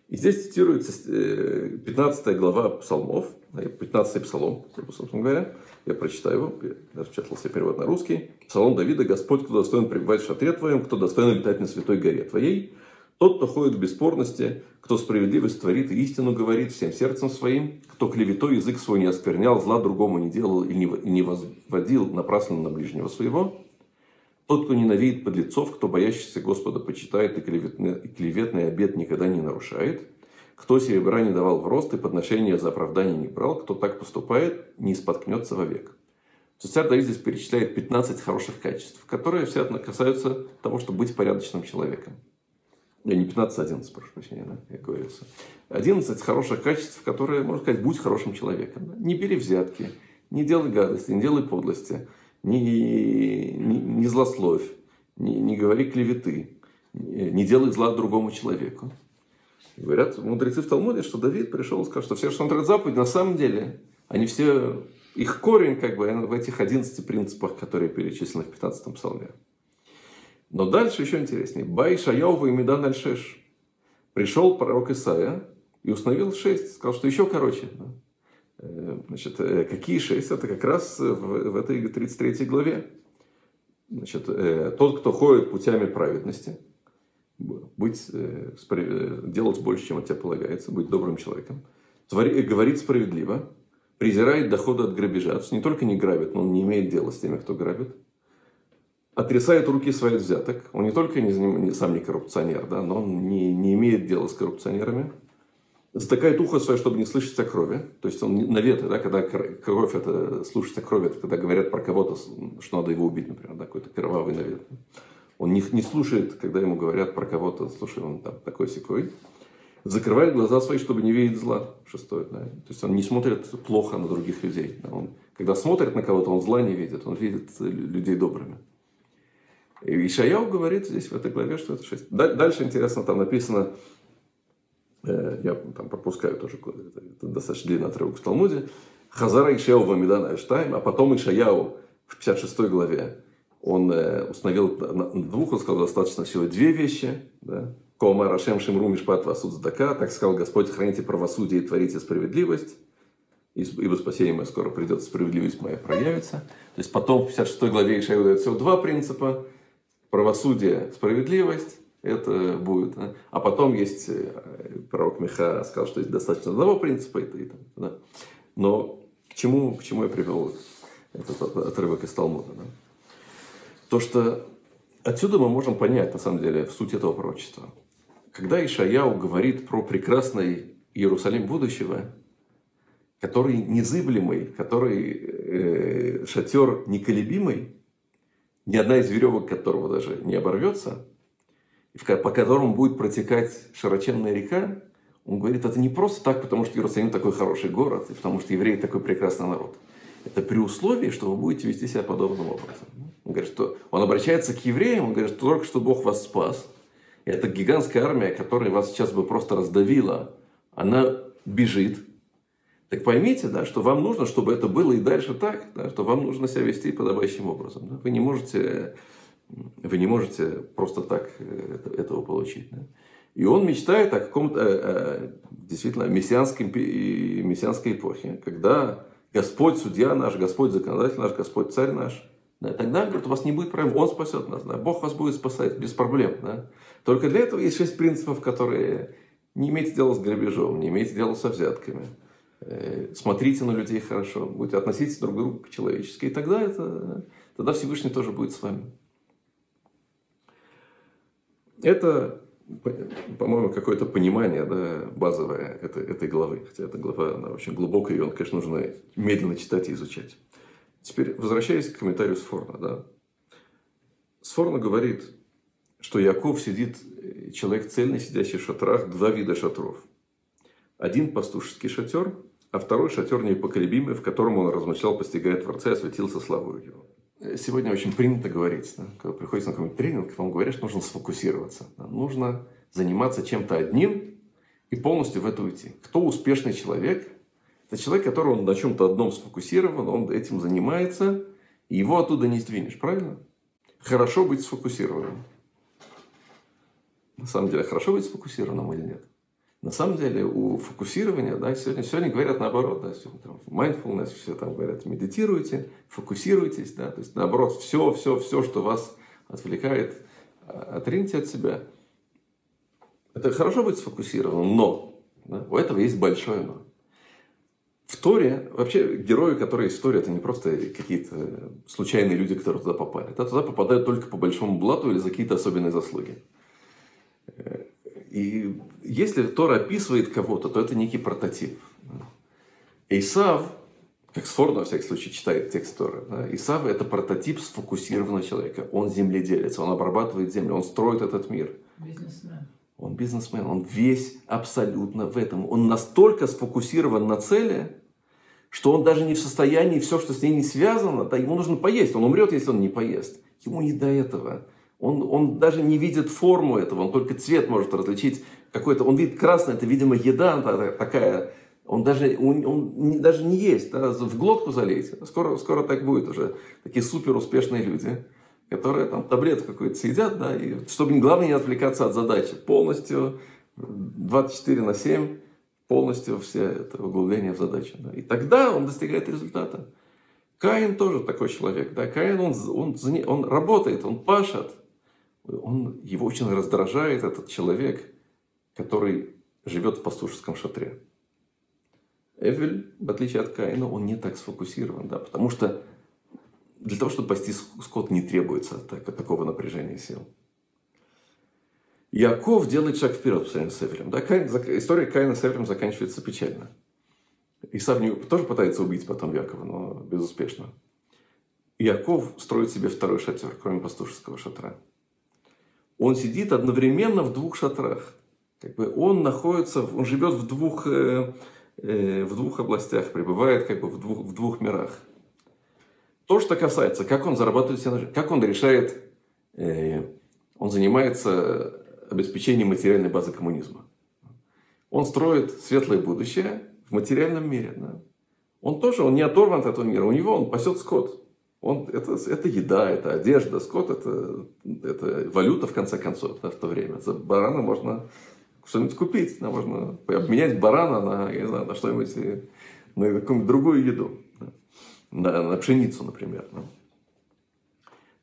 И здесь цитируется 15 э, глава псалмов, 15 псалом, собственно говоря. Я прочитаю его, я распечатал себе перевод на русский. Псалом Давида «Господь, кто достоин пребывать в шатре Твоем, кто достоин летать на святой горе Твоей, тот, кто ходит в бесспорности, кто справедливость творит и истину говорит всем сердцем своим, кто клеветой язык свой не осквернял, зла другому не делал и не возводил напрасно на ближнего своего, тот, кто ненавидит подлецов, кто боящийся Господа почитает и клеветный, и клеветный обет никогда не нарушает, кто серебра не давал в рост и подношения за оправдание не брал, кто так поступает, не споткнется вовек. То царь Давид здесь перечисляет 15 хороших качеств, которые все касаются того, чтобы быть порядочным человеком. Я не 15, а 11, прошу прощения, да, я говорю. 11 хороших качеств, которые, можно сказать, будь хорошим человеком. Да? Не бери взятки, не делай гадости, не делай подлости, не, не, не злословь, не, не говори клеветы, не делай зла другому человеку. Говорят мудрецы в Талмуде, что Давид пришел и сказал, что все 600 заповеди на самом деле, они все, их корень как бы в этих 11 принципах, которые перечислены в 15 псалме. Но дальше еще интереснее. Бай Шаяува и Медан Альшеш. Пришел пророк Исаия и установил шесть. Сказал, что еще короче. Э, значит, э, какие шесть? Это как раз в, в этой 33 главе. Значит, э, тот, кто ходит путями праведности – быть, э, э, делать больше, чем от тебя полагается, быть добрым человеком, твори, говорит справедливо, презирает доходы от грабежа, то есть не только не грабит, но он не имеет дела с теми, кто грабит, отрисает руки своих взяток, он не только не, не, сам не коррупционер, да, но он не, не имеет дела с коррупционерами, затыкает ухо свое, чтобы не слышать о крови. То есть он наветы, да, когда кровь это слушать о крови, это когда говорят про кого-то, что надо его убить, например, да, какой-то кровавый навет. Он не, не слушает, когда ему говорят про кого-то, слушай, он там такой секой. Закрывает глаза свои, чтобы не видеть зла. Шестое. Да? То есть он не смотрит плохо на других людей. Он, когда смотрит на кого-то, он зла не видит. Он видит людей добрыми. И Ишаяу говорит здесь в этой главе, что это шесть. Дальше интересно, там написано, э, я там пропускаю тоже, это достаточно длинный отрывок в Талмуде, Хазара Ишаяу Вамидан Эштайм, а потом Ишаяу в 56 главе, он э, установил двух, он сказал, достаточно всего две вещи, да, Кома Рашем Шимру Мишпат Васуд Здака, так сказал Господь, храните правосудие и творите справедливость, ибо спасение мое скоро придет, справедливость моя проявится. То есть потом в 56 главе Ишаяу дает всего два принципа, правосудие, справедливость, это будет. Да? А потом есть э, пророк Миха сказал, что есть достаточно одного принципа. Это, это, да? Но к чему, к чему я привел этот отрывок из Талмуда? Да? То, что отсюда мы можем понять, на самом деле, суть этого пророчества. Когда Ишаяу говорит про прекрасный Иерусалим будущего, который незыблемый, который э, шатер неколебимый, ни одна из веревок которого даже не оборвется, по которому будет протекать широченная река, он говорит, это не просто так, потому что Иерусалим такой хороший город, и потому что евреи такой прекрасный народ. Это при условии, что вы будете вести себя подобным образом. Он говорит, что он обращается к евреям, он говорит, что только что Бог вас спас. И эта гигантская армия, которая вас сейчас бы просто раздавила, она бежит, так поймите, да, что вам нужно, чтобы это было и дальше так, да, что вам нужно себя вести подобающим образом. Да. Вы, не можете, вы не можете просто так э, этого получить. Да. И он мечтает о каком-то э, э, действительно мессианской, мессианской эпохе, когда Господь судья наш, Господь законодатель наш, Господь царь наш. Да, тогда, говорит, у вас не будет проблем, Он спасет нас. Да, Бог вас будет спасать без проблем. Да. Только для этого есть шесть принципов, которые не имеете дела с грабежом, не имеете дела со взятками Э, смотрите на людей хорошо, будете относиться друг к другу человечески, и тогда, это, тогда Всевышний тоже будет с вами. Это, по-моему, какое-то понимание да, базовое этой, этой главы. Хотя эта глава она очень глубокая, и он, конечно, нужно медленно читать и изучать. Теперь, возвращаясь к комментарию Сфорна. Да. Сфорна говорит, что Яков сидит, человек цельный, сидящий в шатрах, два вида шатров. Один пастушеский шатер – а второй шатер непоколебимый, в котором он размышлял, постигая Творца и осветился славою его. Сегодня очень принято говорить, да, когда приходится на какой-нибудь тренинг, вам говорят, что нужно сфокусироваться. Да, нужно заниматься чем-то одним и полностью в это уйти. Кто успешный человек? Это человек, который он на чем-то одном сфокусирован, он этим занимается, и его оттуда не сдвинешь, правильно? Хорошо быть сфокусированным. На самом деле, хорошо быть сфокусированным или нет? На самом деле у фокусирования, да, сегодня, сегодня говорят наоборот, да, сегодня, там, mindfulness, все там говорят, медитируйте, фокусируйтесь, да, то есть наоборот, все, все, все, что вас отвлекает, а, отриньте от себя. Это хорошо быть сфокусированным, но да, у этого есть большое но. В Торе, вообще герои, которые из Торе, это не просто какие-то случайные люди, которые туда попали. Это туда попадают только по большому блату или за какие-то особенные заслуги. И если Тора описывает кого-то, то это некий прототип. Исав, как Сфорд, во всяком случае, читает текст Торы, да, Исав – это прототип сфокусированного человека. Он земледелец, он обрабатывает землю, он строит этот мир. Бизнесмен. Он бизнесмен, он весь абсолютно в этом. Он настолько сфокусирован на цели, что он даже не в состоянии все, что с ней не связано, да, ему нужно поесть. Он умрет, если он не поест. Ему не до этого. Он, он даже не видит форму этого, он только цвет может различить. Какой-то, он видит красный, это, видимо, еда такая. Он даже, он, он даже не есть, да, в глотку залить. Скоро, скоро так будет уже. Такие супер успешные люди, которые там таблетку какую-то съедят, да, и чтобы главное не отвлекаться от задачи. Полностью 24 на 7, полностью все это углубление в задачу. Да. И тогда он достигает результата. Каин тоже такой человек. Да? Каин, он, он, он работает, он пашет он, его очень раздражает этот человек, который живет в пастушеском шатре. Эвель, в отличие от Каина, он не так сфокусирован, да, потому что для того, чтобы пасти скот, не требуется так, такого напряжения сил. Яков делает шаг вперед по сравнению с Эвелем. Да, Каин, история Каина с Эвелем заканчивается печально. Исав тоже пытается убить потом Якова, но безуспешно. Яков строит себе второй шатер, кроме пастушеского шатра. Он сидит одновременно в двух шатрах. Как бы он находится, он живет в двух, э, э, в двух областях, пребывает как бы в двух, в двух мирах. То, что касается, как он зарабатывает себе на жизнь, как он решает, э, он занимается обеспечением материальной базы коммунизма. Он строит светлое будущее в материальном мире. Да? Он тоже, он не оторван от этого мира. У него он пасет скот. Он, это, это еда, это одежда, скот, это, это валюта, в конце концов, да, в то время. За барана можно что-нибудь купить, да, можно обменять барана на, я не знаю, на что-нибудь, на какую-нибудь другую еду. Да, на, на пшеницу, например. Да.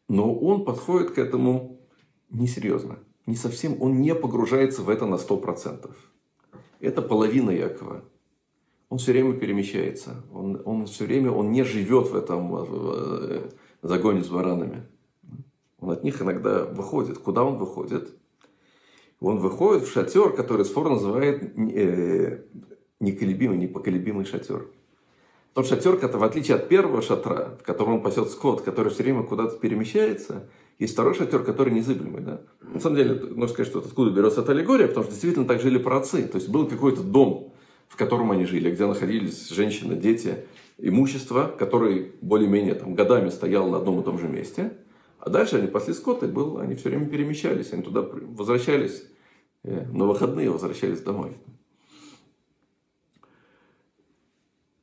Но он подходит к этому несерьезно, не совсем, он не погружается в это на 100%. Это половина Якова он все время перемещается. Он, он все время, он не живет в этом в загоне с баранами. Он от них иногда выходит. Куда он выходит? Он выходит в шатер, который Сфор называет э, неколебимый, непоколебимый шатер. Тот шатер, который, в отличие от первого шатра, в котором он пасет скот, который все время куда-то перемещается, есть второй шатер, который незыблемый. Да? На самом деле, можно сказать, что откуда берется эта аллегория, потому что действительно так жили праотцы. То есть был какой-то дом, в котором они жили, где находились женщины, дети, имущество, которое более-менее там, годами стояло на одном и том же месте. А дальше они пасли скот, и был, они все время перемещались, они туда возвращались э, на выходные, возвращались домой.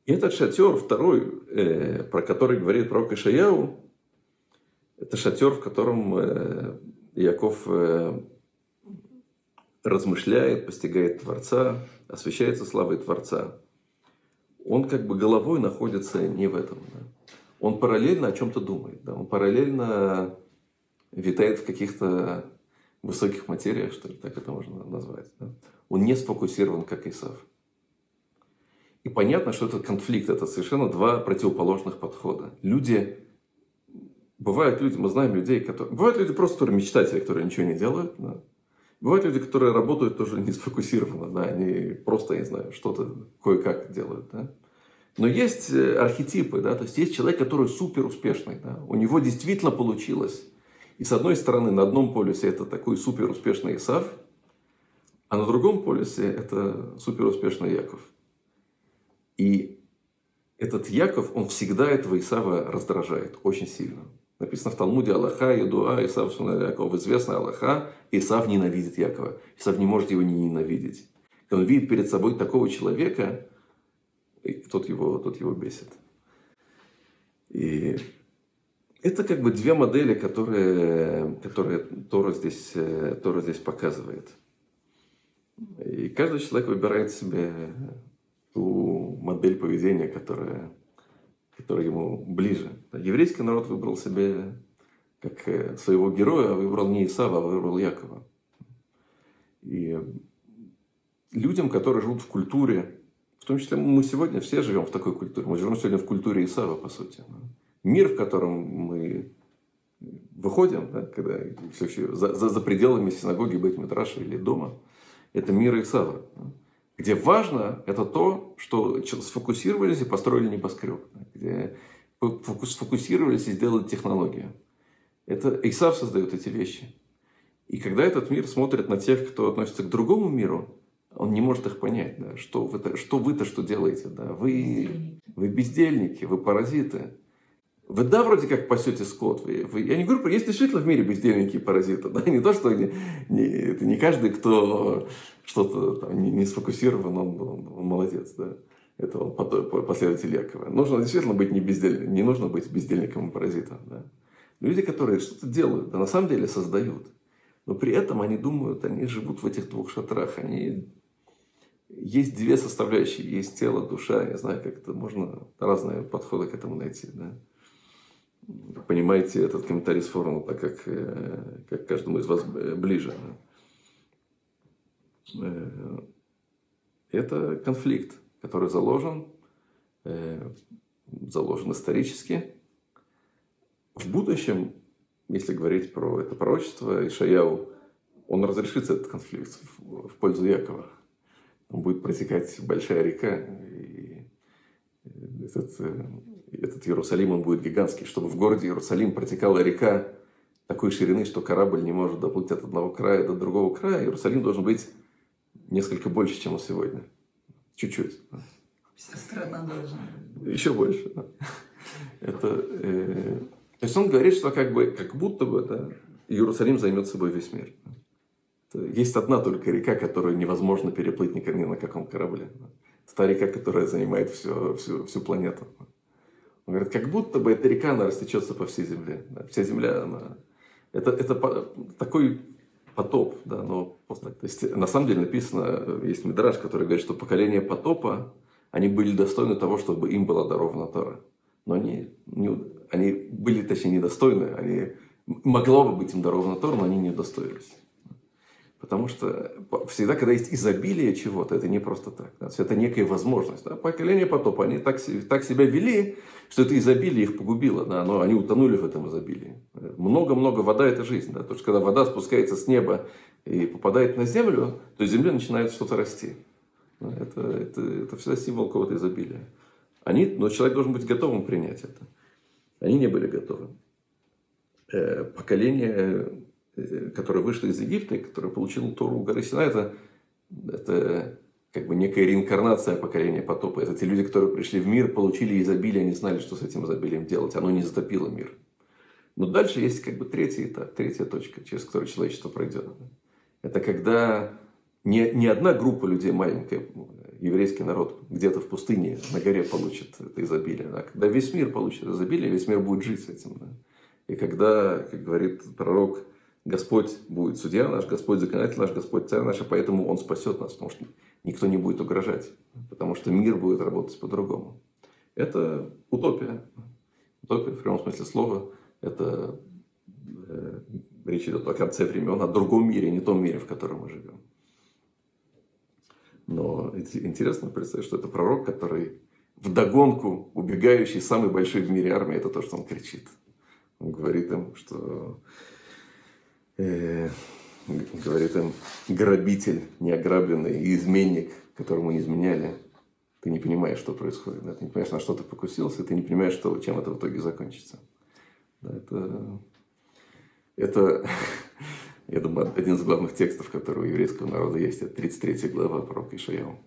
И этот шатер, второй, э, про который говорит пророк Ишаяу, это шатер, в котором э, Яков э, размышляет, постигает Творца, освещается славой Творца, он как бы головой находится не в этом. Да? Он параллельно о чем-то думает. Да? Он параллельно витает в каких-то высоких материях, что ли, так это можно назвать. Да? Он не сфокусирован, как Исав. И понятно, что этот конфликт – это совершенно два противоположных подхода. Люди, бывают люди, мы знаем людей, которые... Бывают люди просто, которые мечтатели, которые ничего не делают. Да? Бывают люди, которые работают тоже не сфокусированно, да, они просто, я не знаю, что-то кое-как делают, да. Но есть э, архетипы, да, то есть есть человек, который супер успешный, да, у него действительно получилось. И с одной стороны, на одном полюсе это такой супер успешный Исав, а на другом полюсе это супер успешный Яков. И этот Яков, он всегда этого Исава раздражает очень сильно. Написано в Талмуде Аллаха, Едуа, Исав Яков. Известно Аллаха, Исав ненавидит Якова. Исав не может его не ненавидеть. Он видит перед собой такого человека, и тот его, тот его бесит. И это как бы две модели, которые, которые Тора, здесь, Тора здесь показывает. И каждый человек выбирает себе ту модель поведения, которая который ему ближе. Еврейский народ выбрал себе как э, своего героя, а выбрал не Исава, а выбрал Якова. И людям, которые живут в культуре, в том числе мы сегодня все живем в такой культуре, мы живем сегодня в культуре Исава, по сути. Мир, в котором мы выходим, да, когда все за, за, за пределами синагоги, быть Митраша или дома, это мир Исава где важно это то, что сфокусировались и построили небоскреб, где сфокусировались и сделали технологию. Это Исав создает эти вещи. И когда этот мир смотрит на тех, кто относится к другому миру, он не может их понять, да, что вы-то, что, вы-то что делаете, да, вы, вы бездельники, вы паразиты. Вы да, вроде как пасете скот. Вы, вы, я не говорю, есть действительно в мире бездельники и паразиты. Да? Не то, что не, не, это не каждый, кто что-то там не, не сфокусирован, он, он, он молодец. Да? Это он последователь Якова. Нужно действительно быть не бездельником, не нужно быть бездельником и паразитом. Да? Люди, которые что-то делают, да на самом деле создают. Но при этом они думают, они живут в этих двух шатрах. Они... Есть две составляющие. Есть тело, душа. Я знаю, как это можно разные подходы к этому найти. Да? Понимаете этот комментарий с форума так, как, э, как каждому из вас ближе. Э, это конфликт, который заложен, э, заложен исторически. В будущем, если говорить про это пророчество, Ишаяу, он разрешится этот конфликт в пользу Якова. Он будет протекать большая река, и этот этот Иерусалим, он будет гигантский, чтобы в городе Иерусалим протекала река такой ширины, что корабль не может доплыть от одного края до другого края. Иерусалим должен быть несколько больше, чем он сегодня. Чуть-чуть. Вся страна должна. Еще больше. Это, э, то есть он говорит, что как, бы, как будто бы да, Иерусалим займет собой весь мир. Есть одна только река, которую невозможно переплыть ни на каком корабле. Это та река, которая занимает всю, всю, всю планету. Он говорит, как будто бы эта река, она растечется по всей земле. Вся земля, она... Это, это такой потоп, да, но просто, то есть, на самом деле написано, есть Мидраж, который говорит, что поколение потопа, они были достойны того, чтобы им была дарована Тора. Но они, не, они были, точнее, недостойны, они могло бы быть им дарована Тора, но они не удостоились. Потому что всегда, когда есть изобилие чего-то, это не просто так. Да? Это некая возможность. Да? Поколение потопа, они так, так себя вели, что это изобилие их погубило. Да? Но они утонули в этом изобилии. Много-много вода – это жизнь. Да? Потому что когда вода спускается с неба и попадает на землю, то из земли начинает что-то расти. Это, это, это всегда символ какого-то изобилия. Они, но человек должен быть готовым принять это. Они не были готовы. Э, поколение Э, которая вышла из Египта, и которая получила Тору у горы Сина, это, это как бы некая реинкарнация поколения потопа. Это те люди, которые пришли в мир, получили изобилие, они знали, что с этим изобилием делать. Оно не затопило мир. Но дальше есть как бы третий этап, третья точка, через которую человечество пройдет. Это когда не, не одна группа людей маленькая, еврейский народ где-то в пустыне на горе получит это изобилие, а когда весь мир получит изобилие, весь мир будет жить с этим. Да? И когда, как говорит пророк, Господь будет судья наш, Господь законодатель наш, Господь царь наш, и поэтому Он спасет нас, потому что никто не будет угрожать, потому что мир будет работать по-другому. Это утопия. Утопия в прямом смысле слова. Это э, речь идет о конце времен, о другом мире, не том мире, в котором мы живем. Но интересно представить, что это пророк, который вдогонку убегающий самый большой в мире армии, это то, что он кричит. Он говорит им, что э, говорит им, грабитель, неограбленный изменник, которому не изменяли. Ты не понимаешь, что происходит. Да? Ты не понимаешь, на что ты покусился, ты не понимаешь, что, чем это в итоге закончится. Да, это, это, думаю, один из главных текстов, который у еврейского народа есть, это 33 глава пророка Ишаяу.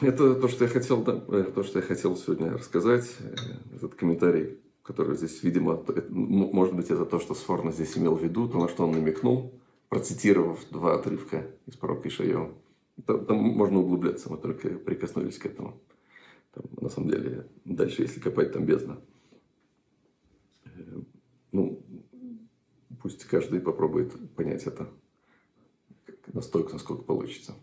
Это то, что я хотел, да, э, то, что я хотел сегодня рассказать. Э, этот комментарий который здесь, видимо, может быть, это то, что Сфорно здесь имел в виду, то, на что он намекнул, процитировав два отрывка из пророка Ишайо. Там, там можно углубляться, мы только прикоснулись к этому. Там, на самом деле, дальше, если копать, там бездна. Э, ну, пусть каждый попробует понять это настолько, насколько получится.